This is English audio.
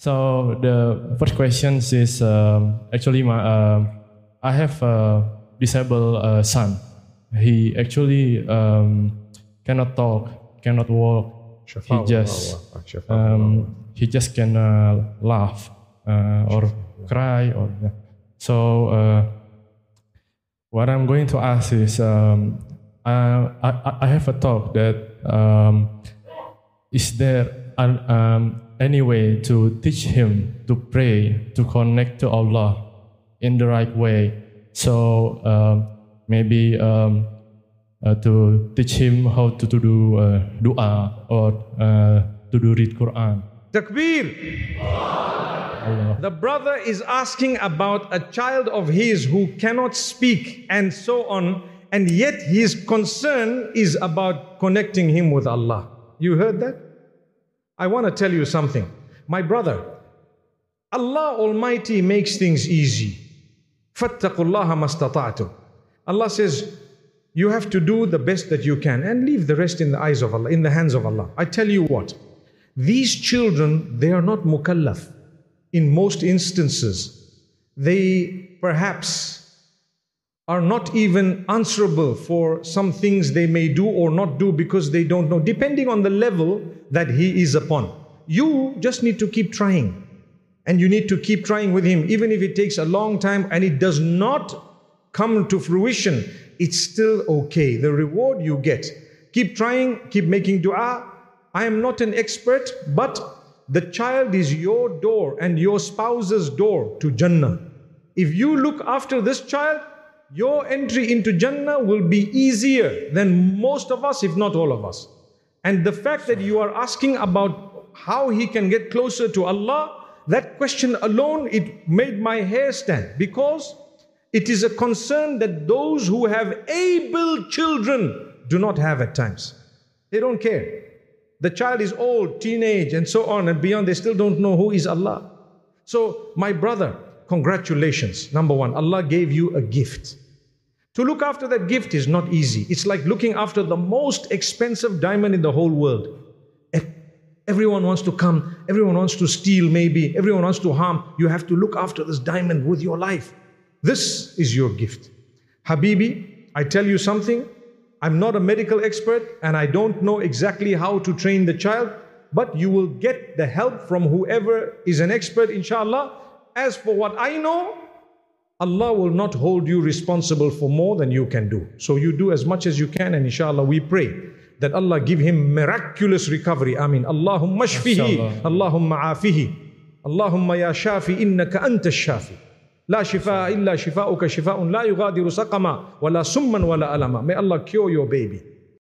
So the first question is um, actually my uh, I have a disabled uh, son. He actually um, cannot talk, cannot walk. He just um, he just can uh, laugh uh, or cry or so. Uh, what I'm going to ask is um, uh, I, I have a thought that um, is there an, um, any way to teach him to pray to connect to Allah in the right way so um, maybe um, uh, to teach him how to, to do uh, dua or uh, to do read Quran. Takbir. The brother is asking about a child of his who cannot speak and so on, and yet his concern is about connecting him with Allah. You heard that? I want to tell you something. My brother, Allah Almighty makes things easy. فَاتَّقُوا اللَّهَ مَسْتَطَعْتُمْ Allah says, you have to do the best that you can and leave the rest in the eyes of Allah, in the hands of Allah. I tell you what, these children, they are not mukallaf. In most instances, they perhaps are not even answerable for some things they may do or not do because they don't know, depending on the level that he is upon. You just need to keep trying. And you need to keep trying with him, even if it takes a long time and it does not come to fruition, it's still okay. The reward you get. Keep trying, keep making dua. I am not an expert, but the child is your door and your spouse's door to Jannah. If you look after this child, your entry into Jannah will be easier than most of us, if not all of us. And the fact that you are asking about how he can get closer to Allah, that question alone, it made my hair stand because it is a concern that those who have able children do not have at times. They don't care. The child is old, teenage, and so on and beyond. They still don't know who is Allah. So, my brother, congratulations. Number one, Allah gave you a gift. To look after that gift is not easy. It's like looking after the most expensive diamond in the whole world. Everyone wants to come, everyone wants to steal, maybe, everyone wants to harm. You have to look after this diamond with your life. This is your gift. Habibi, I tell you something. I'm not a medical expert and I don't know exactly how to train the child, but you will get the help from whoever is an expert, inshallah. As for what I know, Allah will not hold you responsible for more than you can do. So you do as much as you can, and inshallah, we pray that Allah give him miraculous recovery. Amin. Allahumma shfihi, Allahumma afihi, Allahumma ya shafi, innaka anta shafi. لا شفاء إلا شفاؤك شفاء لا يغادر سقما ولا سما ولا ألما May Allah cure your baby